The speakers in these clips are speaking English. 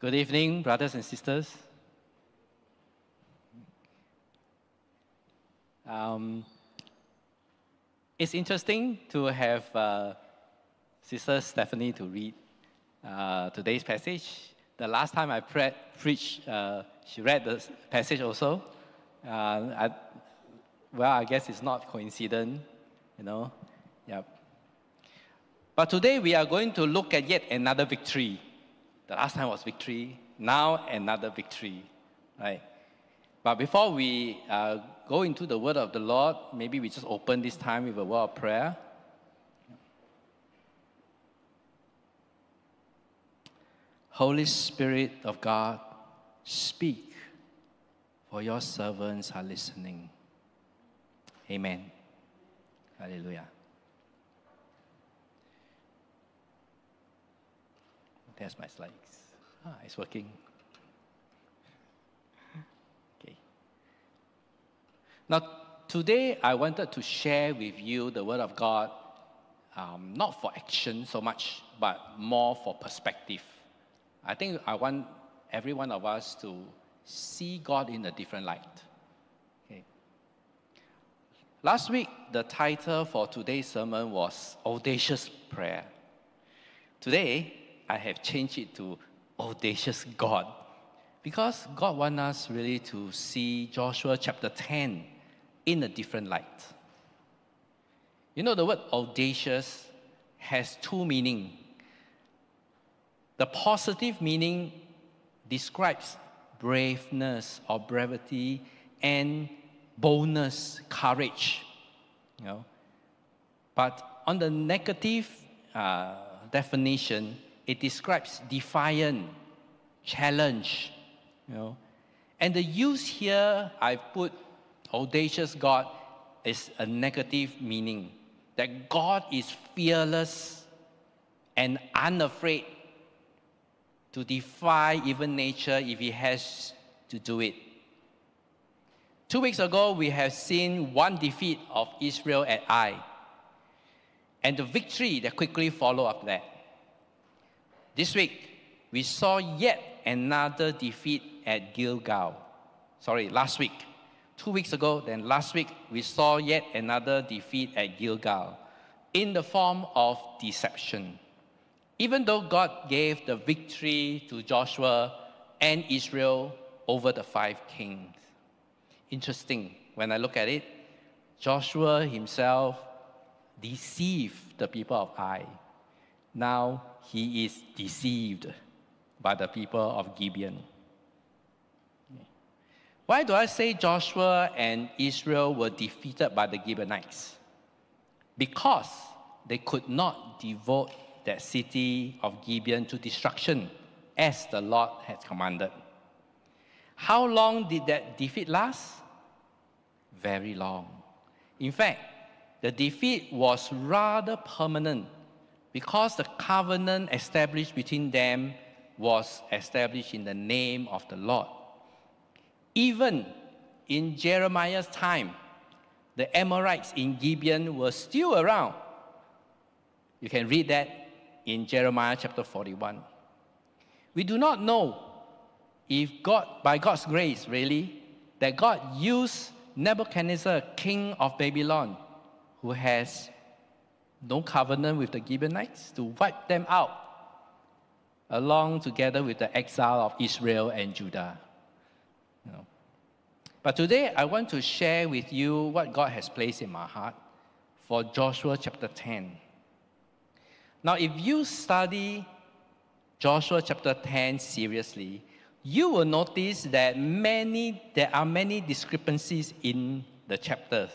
Good evening, brothers and sisters. Um, it's interesting to have uh, Sister Stephanie to read uh, today's passage. The last time I pre- preached, uh, she read the passage also. Uh, I, well, I guess it's not coincident, you know. Yep. But today we are going to look at yet another victory. The last time was victory, now another victory, right? But before we uh, go into the word of the Lord, maybe we just open this time with a word of prayer. Holy Spirit of God, speak, for your servants are listening. Amen. Hallelujah. There's my slides. Ah, it's working. Okay. Now, today I wanted to share with you the Word of God, um, not for action so much, but more for perspective. I think I want every one of us to see God in a different light. Okay. Last week, the title for today's sermon was Audacious Prayer. Today, I have changed it to Audacious God. Because God wants us really to see Joshua chapter 10 in a different light. You know, the word audacious has two meanings. The positive meaning describes braveness or brevity and boldness, courage. You know, but on the negative uh, definition, it describes defiant, challenge, you know. And the use here I've put audacious God is a negative meaning. That God is fearless and unafraid to defy even nature if he has to do it. Two weeks ago, we have seen one defeat of Israel at Ai, and the victory that quickly followed up that. This week, we saw yet another defeat at Gilgal. Sorry, last week. Two weeks ago, then last week, we saw yet another defeat at Gilgal in the form of deception. Even though God gave the victory to Joshua and Israel over the five kings. Interesting, when I look at it, Joshua himself deceived the people of Ai. Now he is deceived by the people of Gibeon. Why do I say Joshua and Israel were defeated by the Gibeonites? Because they could not devote that city of Gibeon to destruction as the Lord had commanded. How long did that defeat last? Very long. In fact, the defeat was rather permanent because the covenant established between them was established in the name of the Lord. Even in Jeremiah's time, the Amorites in Gibeon were still around. You can read that in Jeremiah chapter 41. We do not know if God, by God's grace, really, that God used Nebuchadnezzar, king of Babylon, who has no covenant with the Gibeonites, to wipe them out, along together with the exile of Israel and Judah. You know. But today I want to share with you what God has placed in my heart for Joshua chapter 10. Now, if you study Joshua chapter 10 seriously, you will notice that many there are many discrepancies in the chapters.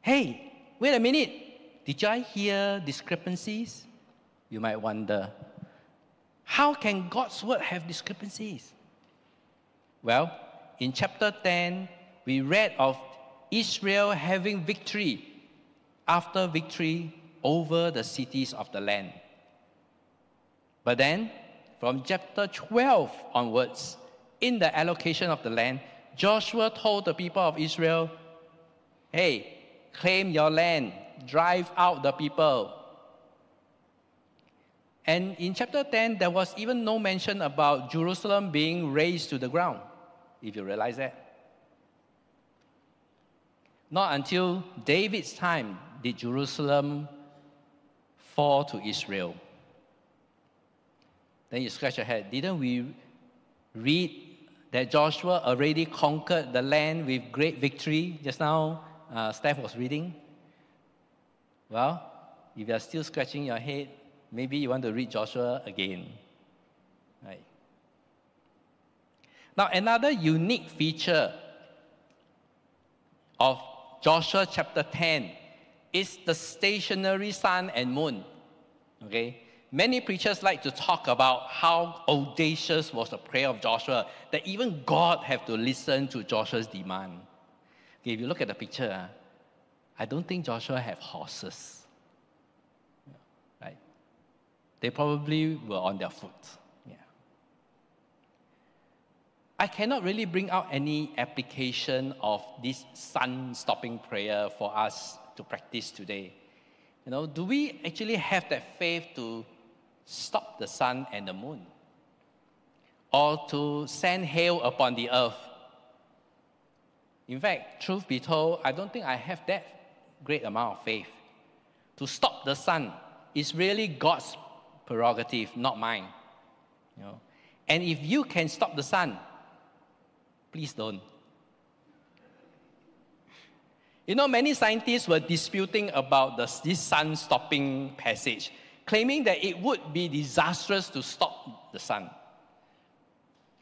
Hey, wait a minute, did I hear discrepancies? You might wonder, how can God's word have discrepancies? Well, in chapter 10, we read of Israel having victory after victory over the cities of the land. But then, from chapter 12 onwards, in the allocation of the land, Joshua told the people of Israel, Hey, claim your land, drive out the people. And in chapter 10, there was even no mention about Jerusalem being razed to the ground, if you realize that. Not until David's time did Jerusalem fall to Israel. Then you scratch your head. Didn't we read that Joshua already conquered the land with great victory? Just now, uh, Steph was reading. Well, if you're still scratching your head, maybe you want to read Joshua again. Right. Now, another unique feature of Joshua chapter 10 is the stationary sun and moon. Okay? Many preachers like to talk about how audacious was the prayer of Joshua, that even God had to listen to Joshua's demand. If you look at the picture, ah, I don't think Joshua have horses. Right? They probably were on their foot. Yeah. I cannot really bring out any application of this sun stopping prayer for us to practice today. You know, do we actually have that faith to stop the sun and the moon, or to send hail upon the earth. In fact, truth be told, I don't think I have that great amount of faith. To stop the sun is really God's prerogative, not mine. You know? And if you can stop the sun, please don't. You know, many scientists were disputing about the, this sun stopping passage claiming that it would be disastrous to stop the sun.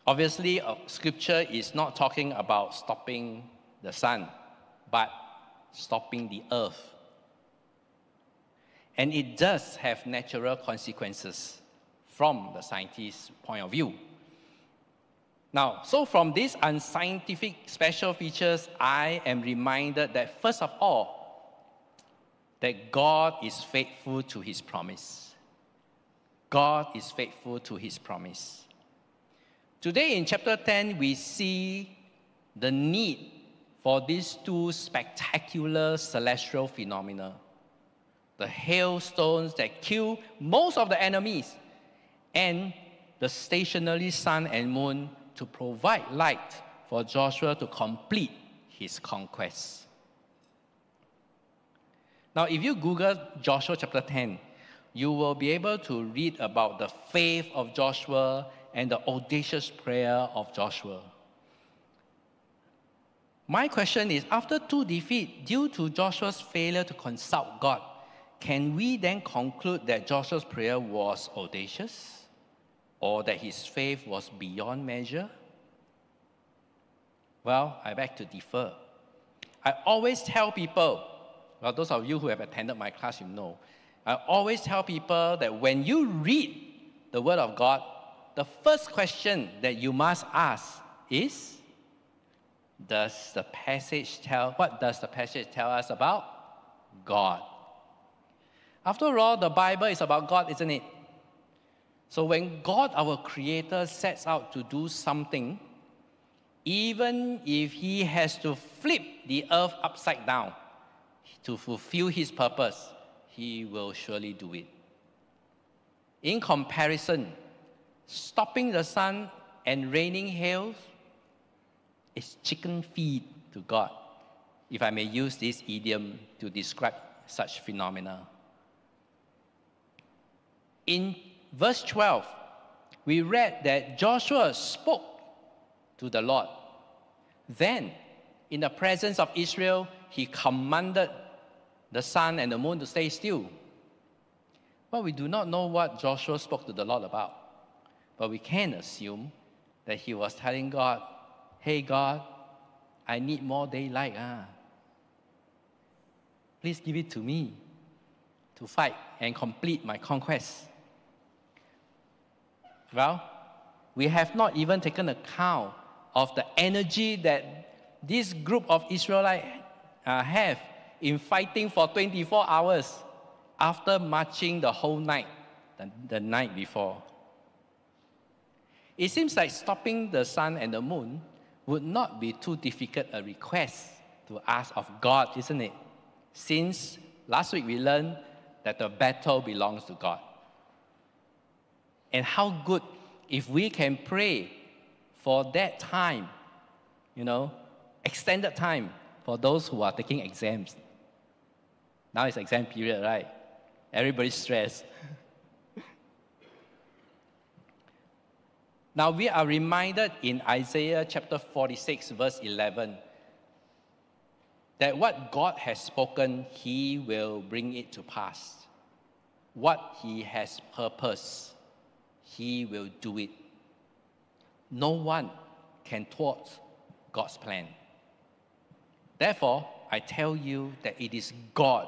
Obviously, uh, scripture is not talking about stopping the sun, but stopping the earth. And it does have natural consequences from the scientist's point of view. Now, so from these unscientific special features, I am reminded that first of all, that God is faithful to his promise. God is faithful to his promise. Today in chapter 10, we see the need for these two spectacular celestial phenomena the hailstones that kill most of the enemies, and the stationary sun and moon to provide light for Joshua to complete his conquest. Now, if you Google Joshua chapter 10, you will be able to read about the faith of Joshua and the audacious prayer of Joshua. My question is after two defeats due to Joshua's failure to consult God, can we then conclude that Joshua's prayer was audacious or that his faith was beyond measure? Well, I beg to differ. I always tell people well, those of you who have attended my class, you know. I always tell people that when you read the Word of God, the first question that you must ask is Does the passage tell, what does the passage tell us about? God. After all, the Bible is about God, isn't it? So when God, our Creator, sets out to do something, even if He has to flip the earth upside down, to fulfill his purpose, he will surely do it. In comparison, stopping the sun and raining hail is chicken feed to God, if I may use this idiom to describe such phenomena. In verse 12, we read that Joshua spoke to the Lord. Then, in the presence of Israel, he commanded the sun and the moon to stay still. But we do not know what Joshua spoke to the Lord about. But we can assume that he was telling God, Hey, God, I need more daylight. Ah. Please give it to me to fight and complete my conquest. Well, we have not even taken account of the energy that this group of Israelites uh, have in fighting for 24 hours after marching the whole night, the, the night before. It seems like stopping the sun and the moon would not be too difficult a request to ask of God, isn't it? Since last week we learned that the battle belongs to God. And how good if we can pray for that time, you know, extended time for those who are taking exams. Now it's exam period, right? Everybody's stressed. now we are reminded in Isaiah chapter 46, verse 11, that what God has spoken, He will bring it to pass. What He has purposed, He will do it. No one can thwart God's plan. Therefore, I tell you that it is God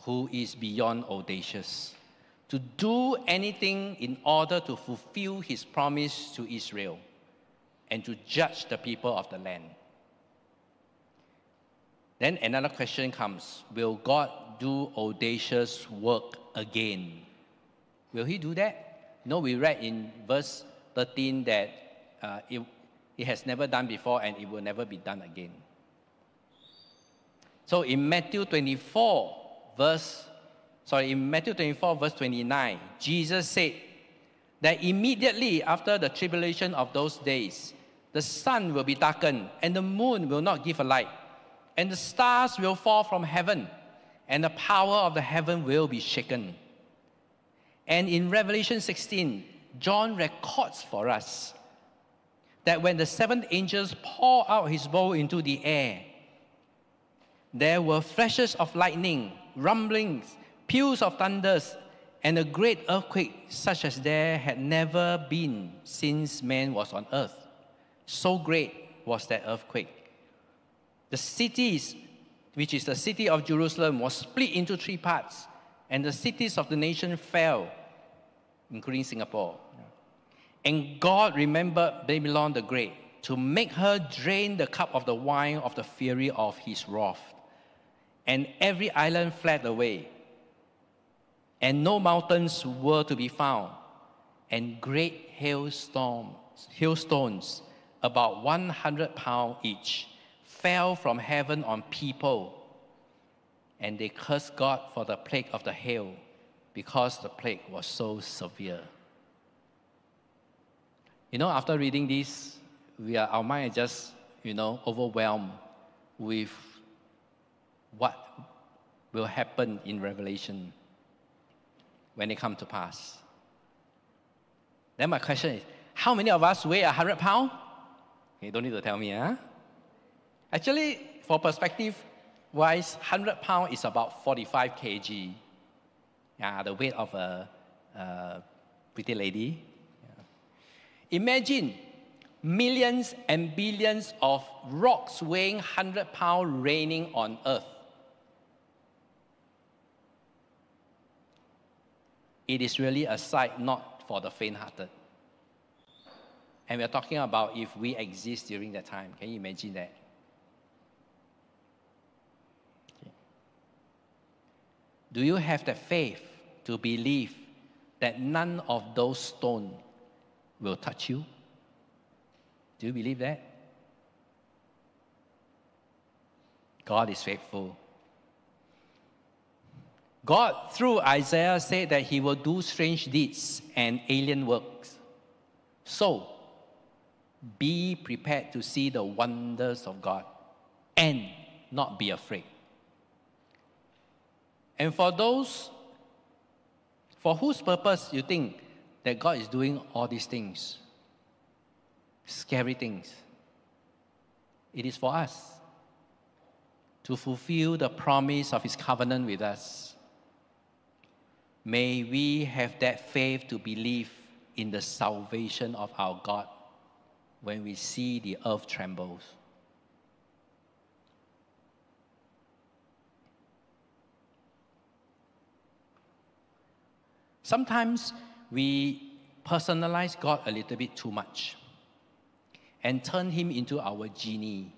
who is beyond audacious to do anything in order to fulfill his promise to Israel and to judge the people of the land. Then another question comes Will God do audacious work again? Will he do that? No, we read in verse 13 that uh, it, it has never done before and it will never be done again. So in Matthew 24, verse, sorry, in Matthew 24, verse 29, Jesus said that immediately after the tribulation of those days, the sun will be darkened and the moon will not give a light, and the stars will fall from heaven, and the power of the heaven will be shaken. And in Revelation 16, John records for us that when the seventh angel poured out his bowl into the air, there were flashes of lightning, rumblings, peals of thunders, and a great earthquake such as there had never been since man was on earth. So great was that earthquake. The cities, which is the city of Jerusalem, was split into three parts, and the cities of the nation fell, including Singapore. And God remembered Babylon the Great to make her drain the cup of the wine of the fury of his wrath. And every island fled away, and no mountains were to be found, and great hailstorms, hailstones, about 100 pounds each, fell from heaven on people. And they cursed God for the plague of the hail, because the plague was so severe. You know, after reading this, we are, our mind is just, you know, overwhelmed with what will happen in Revelation when it comes to pass. Then my question is, how many of us weigh 100 pounds? You don't need to tell me, huh? Actually, for perspective wise, 100 pounds is about 45 kg. Yeah, the weight of a, a pretty lady. Imagine millions and billions of rocks weighing 100 pounds raining on earth. It is really a sight not for the faint hearted. And we're talking about if we exist during that time. Can you imagine that? Do you have the faith to believe that none of those stones will touch you? Do you believe that? God is faithful. God, through Isaiah, said that he will do strange deeds and alien works. So, be prepared to see the wonders of God and not be afraid. And for those for whose purpose you think that God is doing all these things, scary things. It is for us to fulfill the promise of His covenant with us. May we have that faith to believe in the salvation of our God when we see the earth trembles. Sometimes we personalize God a little bit too much and turn him into our genie.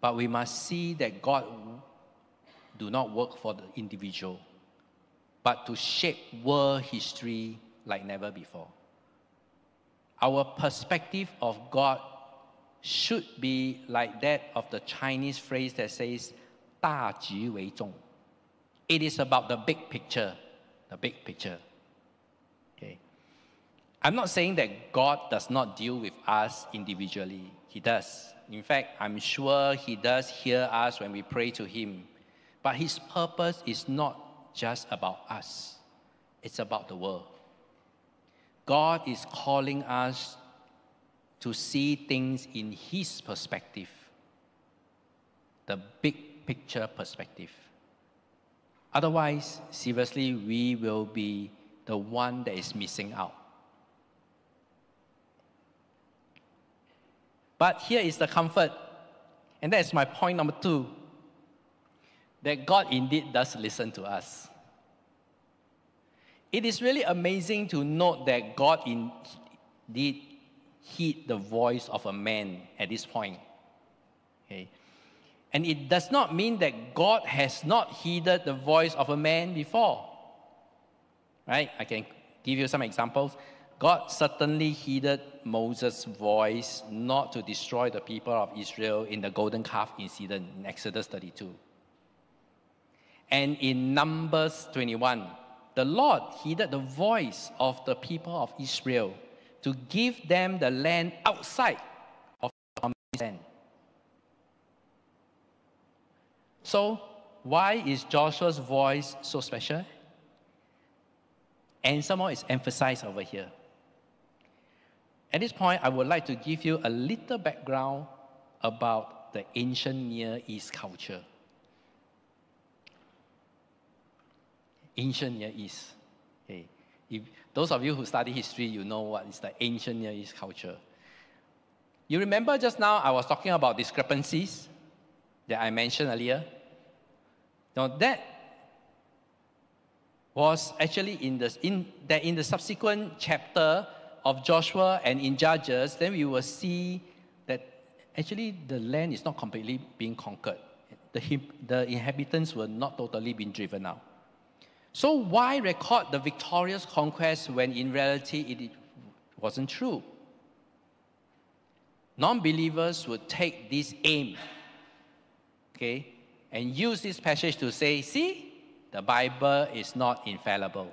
But we must see that God do not work for the individual, but to shape world history like never before. Our perspective of God should be like that of the Chinese phrase that says 大局为重. It is about the big picture, the big picture. Okay. I'm not saying that God does not deal with us individually. He does. In fact, I'm sure He does hear us when we pray to Him. But His purpose is not just about us, it's about the world. God is calling us to see things in His perspective, the big picture perspective. Otherwise, seriously, we will be the one that is missing out. But here is the comfort, and that is my point number two that God indeed does listen to us. It is really amazing to note that God indeed heed the voice of a man at this point. Okay. And it does not mean that God has not heeded the voice of a man before. Right? I can give you some examples. God certainly heeded Moses' voice not to destroy the people of Israel in the golden calf incident in Exodus 32. And in Numbers 21, the Lord heeded the voice of the people of Israel to give them the land outside of the promised land. So, why is Joshua's voice so special? And some more is emphasized over here. At this point, I would like to give you a little background about the ancient Near East culture. Ancient Near East. Okay. If those of you who study history, you know what is the ancient Near East culture. You remember just now I was talking about discrepancies that I mentioned earlier? Now that was actually in the in that in the subsequent chapter of Joshua and in Judges, then we will see that actually the land is not completely being conquered. The, the inhabitants were not totally being driven out. So why record the victorious conquest when in reality it wasn't true? Non-believers would take this aim, okay, and use this passage to say, see, the Bible is not infallible.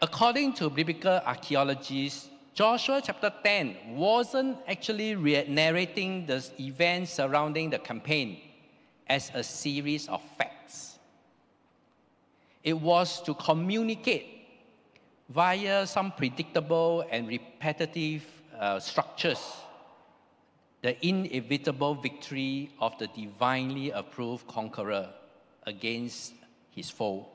According to biblical archaeologists, Joshua chapter 10 wasn't actually narrating the events surrounding the campaign as a series of facts. It was to communicate via some predictable and repetitive uh, structures the inevitable victory of the divinely approved conqueror against his foe.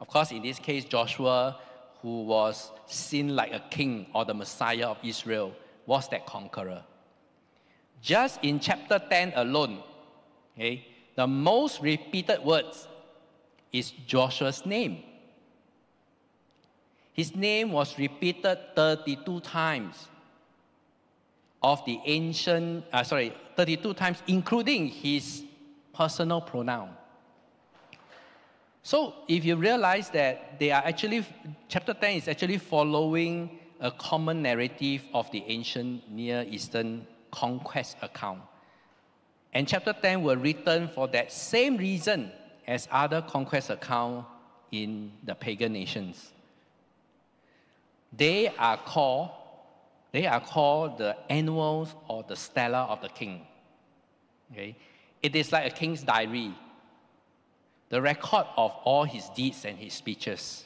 Of course, in this case, Joshua who was seen like a king or the Messiah of Israel, was that conqueror. Just in chapter 10 alone, okay, the most repeated words is Joshua's name. His name was repeated 32 times of the ancient, uh, sorry, 32 times, including his personal pronoun. So if you realize that they are actually, chapter 10 is actually following a common narrative of the ancient Near Eastern conquest account. And chapter 10 were written for that same reason as other conquest accounts in the pagan nations. They are called, they are called the annals or the stela of the king. Okay? It is like a king's diary the record of all his deeds and his speeches.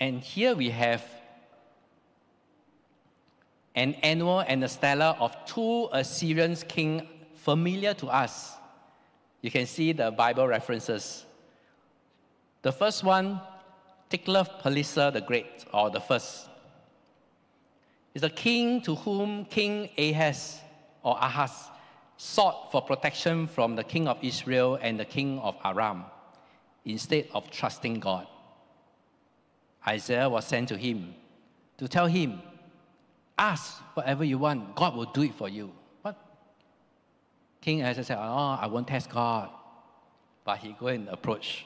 And here we have an annual and a stellar of two Assyrian kings familiar to us. You can see the Bible references. The first one, Tiglath-Pileser the Great, or the first, is a king to whom King Ahaz or Ahaz sought for protection from the king of Israel and the king of Aram instead of trusting God. Isaiah was sent to him to tell him, Ask whatever you want, God will do it for you. King Isaiah said, Oh, I won't test God. But he go and approach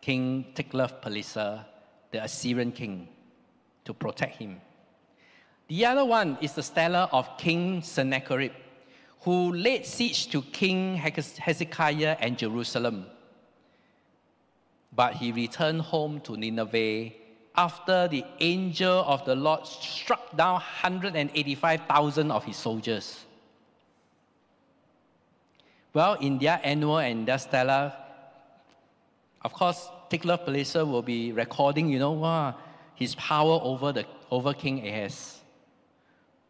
King Tiglath-Pileser, the Assyrian king, to protect him. The other one is the stela of King Sennacherib who laid siege to King Hezekiah and Jerusalem. But he returned home to Nineveh after the angel of the Lord struck down 185,000 of his soldiers. Well, in their annual and their stellar, of course, Tiglath-Pileser will be recording, you know, wow, his power over, the, over King Ahaz.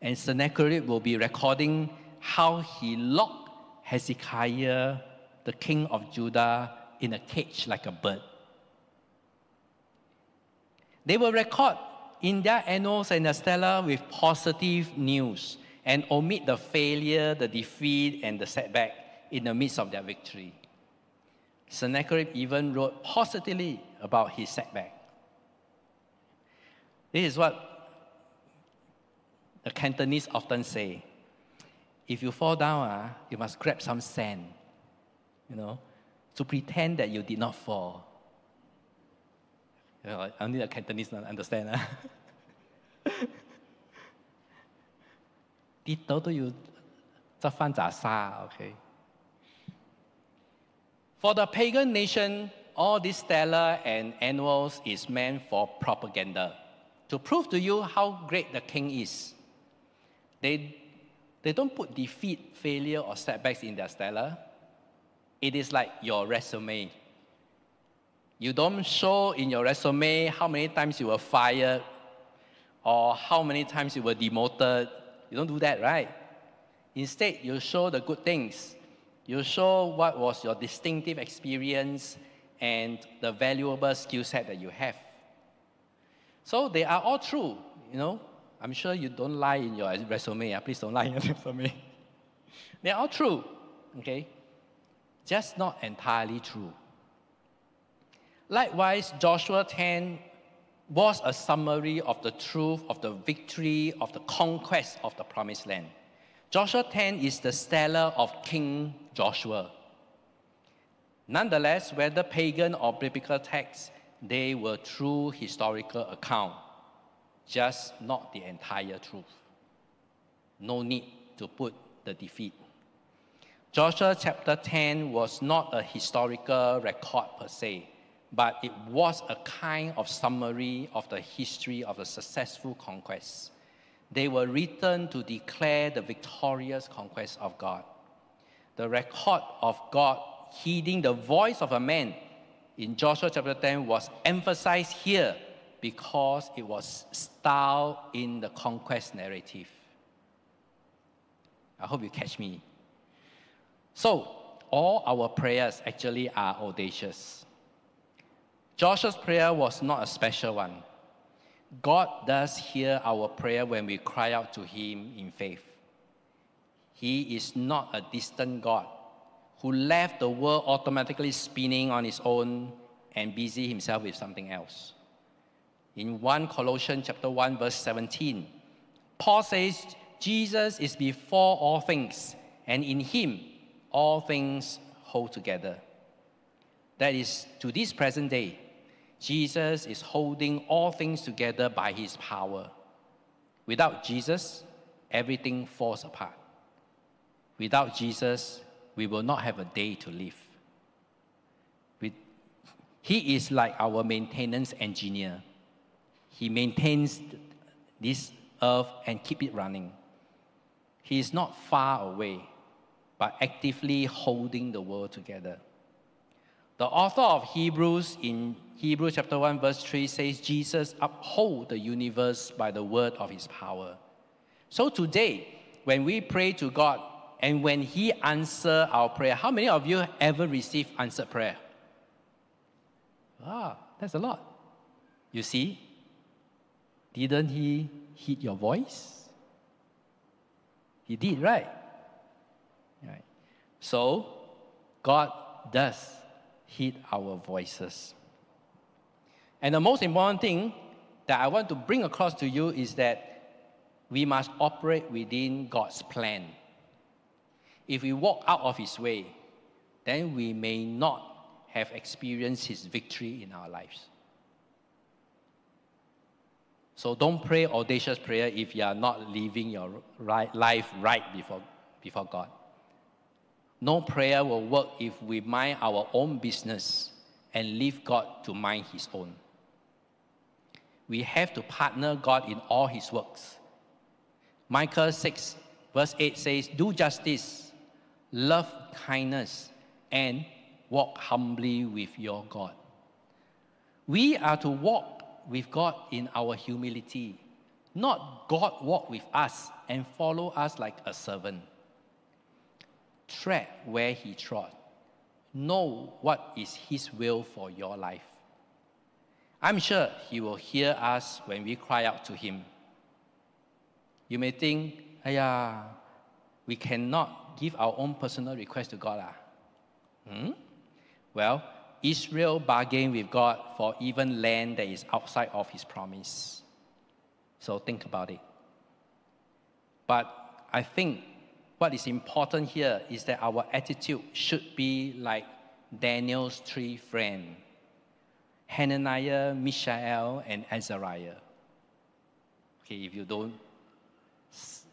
And Sennacherib will be recording how he locked Hezekiah, the king of Judah, in a cage like a bird. They will record in their annals and the stela with positive news and omit the failure, the defeat, and the setback in the midst of their victory. Sennacherib even wrote positively about his setback. This is what the Cantonese often say. If you fall down, uh, you must grab some sand, you know, to pretend that you did not fall. You know, only the Cantonese don't understand. Uh. 跌倒都要执翻扎沙，OK。 For the pagan nation, all these stellar and annuals is meant for propaganda, to prove to you how great the king is. They, they don't put defeat, failure, or setbacks in their stellar. It is like your resume. You don't show in your resume how many times you were fired or how many times you were demoted. You don't do that, right? Instead, you show the good things. You show what was your distinctive experience and the valuable skill set that you have. So they are all true, you know. I'm sure you don't lie in your resume. Ah. Please don't lie in your resume. They're all true, okay? Just not entirely true. Likewise, Joshua 10 was a summary of the truth of the victory of the conquest of the promised land. Joshua 10 is the stellar of King Joshua. Nonetheless, whether pagan or biblical texts, they were true historical account just not the entire truth. No need to put the defeat. Joshua chapter 10 was not a historical record per se, but it was a kind of summary of the history of the successful conquests. They were written to declare the victorious conquest of God. The record of God heeding the voice of a man in Joshua chapter 10 was emphasized here because it was styled in the conquest narrative. I hope you catch me. So, all our prayers actually are audacious. Joshua's prayer was not a special one. God does hear our prayer when we cry out to Him in faith. He is not a distant God who left the world automatically spinning on his own and busy himself with something else. In 1 Colossians chapter 1 verse 17, Paul says Jesus is before all things and in him all things hold together. That is to this present day, Jesus is holding all things together by his power. Without Jesus, everything falls apart. Without Jesus, we will not have a day to live. he is like our maintenance engineer he maintains this earth and keep it running. He is not far away, but actively holding the world together. The author of Hebrews in Hebrews chapter 1 verse 3 says Jesus uphold the universe by the word of his power. So today, when we pray to God and when he answer our prayer, how many of you ever received answered prayer? Ah, that's a lot. You see, didn't he heed your voice? He did, right? Right. So, God does heed our voices. And the most important thing that I want to bring across to you is that we must operate within God's plan. If we walk out of His way, then we may not have experienced His victory in our lives. So don't pray audacious prayer if you are not living your right, life right before, before God. No prayer will work if we mind our own business and leave God to mind his own. We have to partner God in all his works. Micah 6, verse 8 says, Do justice, love kindness, and walk humbly with your God. We are to walk with God in our humility, not God walk with us and follow us like a servant. Tread where he trod. Know what is his will for your life. I'm sure he will hear us when we cry out to him. You may think, Aya, we cannot give our own personal request to God. Ah. Hmm? Well, Israel bargained with God for even land that is outside of his promise. So think about it. But I think what is important here is that our attitude should be like Daniel's three friends Hananiah, Mishael, and Azariah. Okay, if you don't,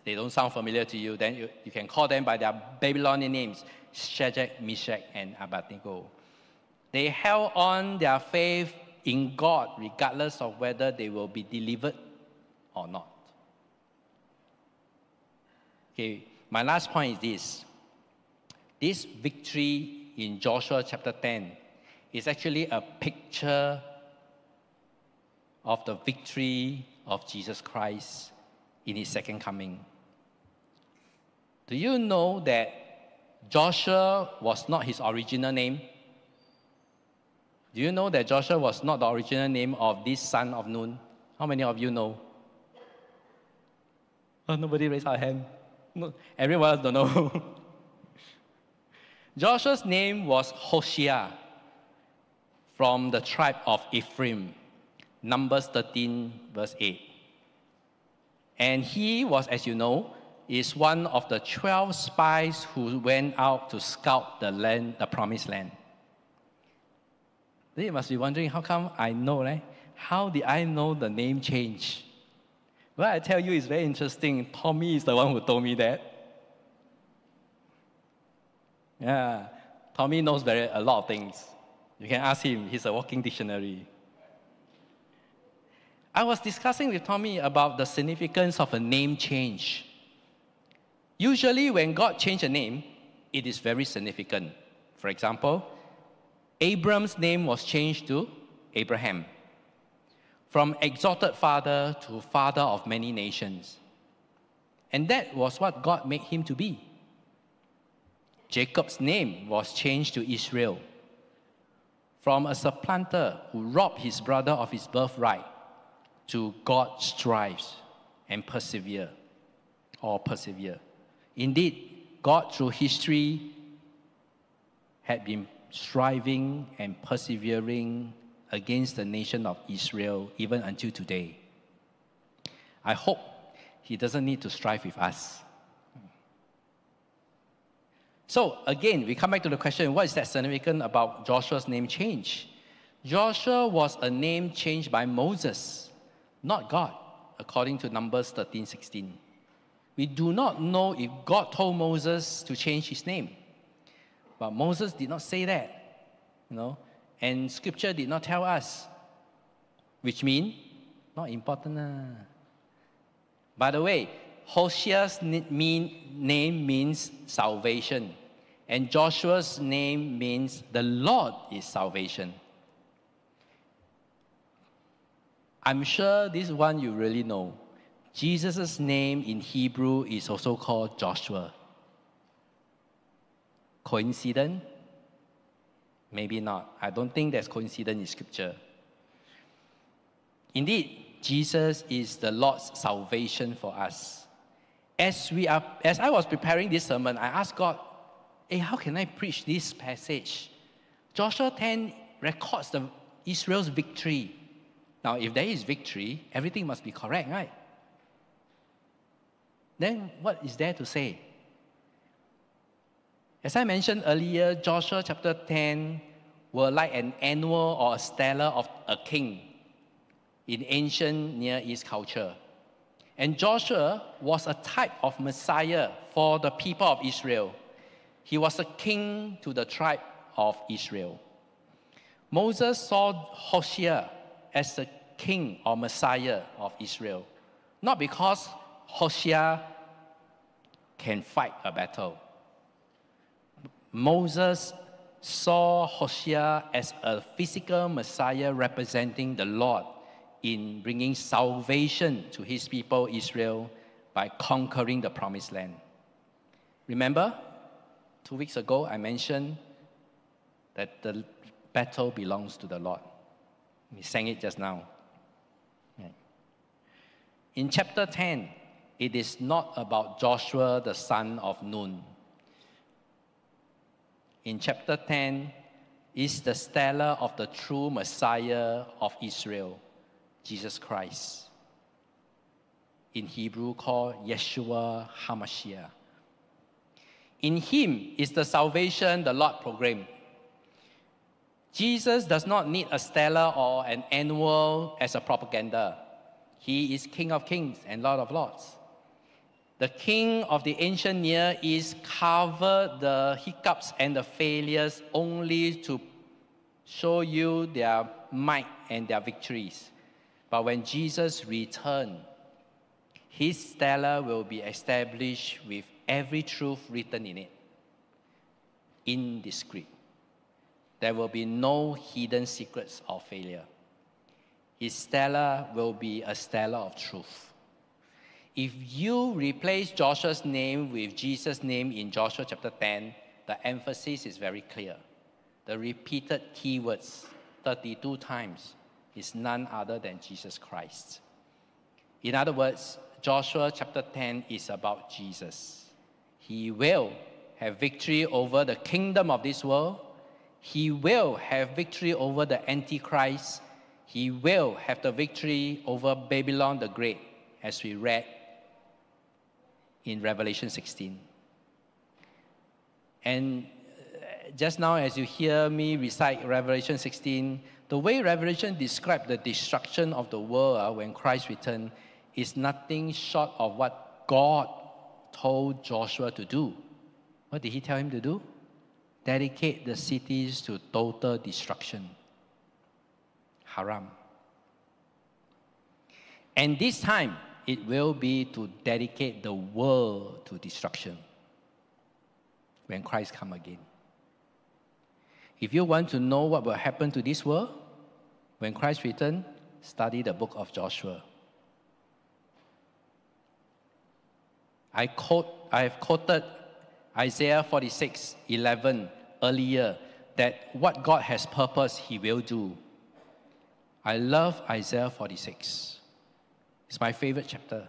they don't sound familiar to you, then you, you can call them by their Babylonian names Shadrach, Meshach, and Abednego. They held on their faith in God regardless of whether they will be delivered or not. Okay, my last point is this. This victory in Joshua chapter 10 is actually a picture of the victory of Jesus Christ in his second coming. Do you know that Joshua was not his original name? Do you know that Joshua was not the original name of this son of Nun? How many of you know? Oh, nobody raised our hand. Everyone don't know. Joshua's name was Hoshea from the tribe of Ephraim, Numbers 13, verse 8. And he was, as you know, is one of the 12 spies who went out to scout the land, the promised land. Then you must be wondering, how come I know, right? How did I know the name change? Well, I tell you, it's very interesting. Tommy is the one who told me that. Yeah, Tommy knows very a lot of things. You can ask him, he's a walking dictionary. I was discussing with Tommy about the significance of a name change. Usually, when God changes a name, it is very significant. For example, Abram's name was changed to Abraham, from exalted father to father of many nations. And that was what God made him to be. Jacob's name was changed to Israel from a supplanter who robbed his brother of his birthright to God strives and persevere or persevere. Indeed, God through history had been striving and persevering against the nation of Israel even until today. I hope he doesn't need to strive with us. So again, we come back to the question, what is that significant about Joshua's name change? Joshua was a name changed by Moses, not God, according to Numbers 13, 16. We do not know if God told Moses to change his name. But Moses did not say that, you know, and scripture did not tell us, which means not important. Uh. By the way, Hosea's mean, name means salvation, and Joshua's name means the Lord is salvation. I'm sure this one you really know. Jesus' name in Hebrew is also called Joshua. Coincidence? Maybe not. I don't think there's coincidence in scripture. Indeed, Jesus is the Lord's salvation for us as we are as I was preparing this sermon, I asked God, hey, how can I preach this passage? Joshua 10 records the Israel's victory. Now, if there is victory, everything must be correct, right? Then what is there to say? As I mentioned earlier, Joshua chapter 10 were like an annual or a stellar of a king in ancient Near East culture. And Joshua was a type of Messiah for the people of Israel. He was a king to the tribe of Israel. Moses saw Hosea as the king or Messiah of Israel, not because Hosea can fight a battle. Moses saw Hosea as a physical Messiah representing the Lord in bringing salvation to his people Israel by conquering the promised land. Remember, two weeks ago I mentioned that the battle belongs to the Lord. We sang it just now. In chapter 10, it is not about Joshua, the son of Nun. In chapter 10, is the stela of the true Messiah of Israel, Jesus Christ. In Hebrew, called Yeshua HaMashiach. In him is the salvation the Lord proclaimed. Jesus does not need a stela or an annal as a propaganda. He is King of kings and Lord of lords. The king of the ancient Near East covered the hiccups and the failures only to show you their might and their victories. But when Jesus returns, his stela will be established with every truth written in it, indiscreet. There will be no hidden secrets of failure. His stela will be a stela of truth. If you replace Joshua's name with Jesus' name in Joshua chapter 10, the emphasis is very clear. The repeated keywords 32 times is none other than Jesus Christ. In other words, Joshua chapter 10 is about Jesus. He will have victory over the kingdom of this world. He will have victory over the Antichrist. He will have the victory over Babylon the Great, as we read in Revelation 16. And uh, just now, as you hear me recite Revelation 16, the way Revelation describes the destruction of the world uh, when Christ returned is nothing short of what God told Joshua to do. What did he tell him to do? Dedicate the cities to total destruction. Herem. And this time, it will be to dedicate the world to destruction when Christ come again. If you want to know what will happen to this world when Christ return, study the book of Joshua. I quote I have quoted Isaiah 46, 11 earlier that what God has purposed, He will do. I love Isaiah 46. It's my favorite chapter.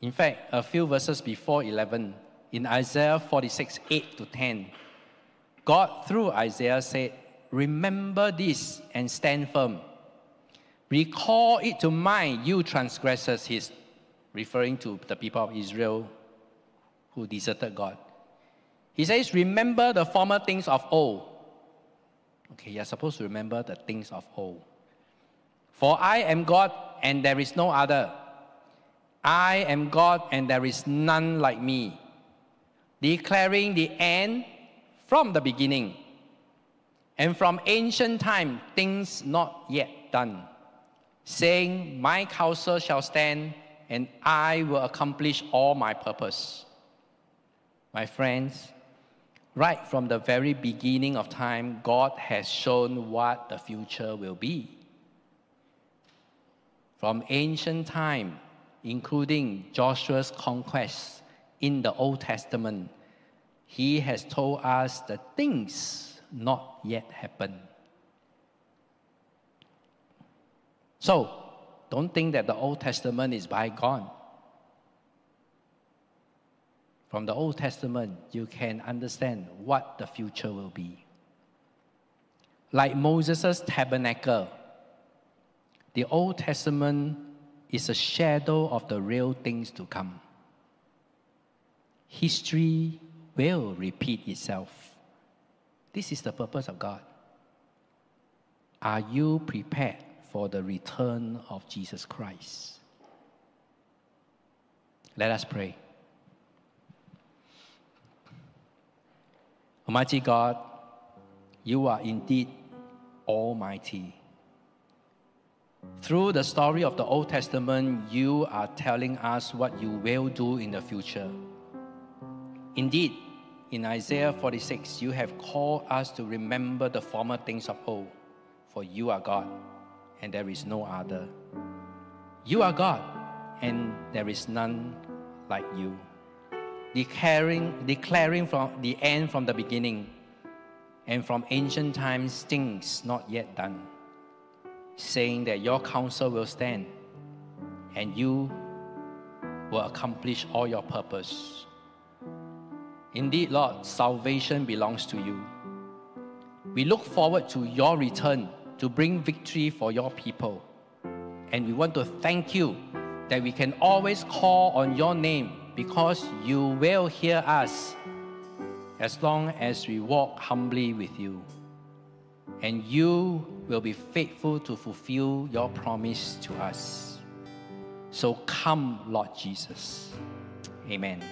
In fact, a few verses before 11, in Isaiah 46, 8 to 10, God, through Isaiah, said, Remember this and stand firm. Recall it to mind, you transgressors, he's referring to the people of Israel who deserted God. He says, Remember the former things of old. Okay, you're supposed to remember the things of old. For I am God and there is no other. I am God and there is none like me, declaring the end from the beginning, and from ancient time things not yet done, saying, My counsel shall stand, and I will accomplish all my purpose. My friends, right from the very beginning of time, God has shown what the future will be from ancient time, including Joshua's conquest in the Old Testament, he has told us the things not yet happened. So, don't think that the Old Testament is bygone. From the Old Testament, you can understand what the future will be. Like Moses' tabernacle, the Old Testament is a shadow of the real things to come. History will repeat itself. This is the purpose of God. Are you prepared for the return of Jesus Christ? Let us pray. Almighty God, You are indeed almighty. Through the story of the Old Testament, you are telling us what you will do in the future. Indeed, in Isaiah 46, you have called us to remember the former things of old, for you are God, and there is no other. You are God, and there is none like you. Declaring, declaring from the end from the beginning, and from ancient times things not yet done saying that your counsel will stand and you will accomplish all your purpose. Indeed, Lord, salvation belongs to you. We look forward to your return to bring victory for your people. And we want to thank you that we can always call on your name because you will hear us as long as we walk humbly with you and you will be faithful to fulfill your promise to us. So come, Lord Jesus. Amen.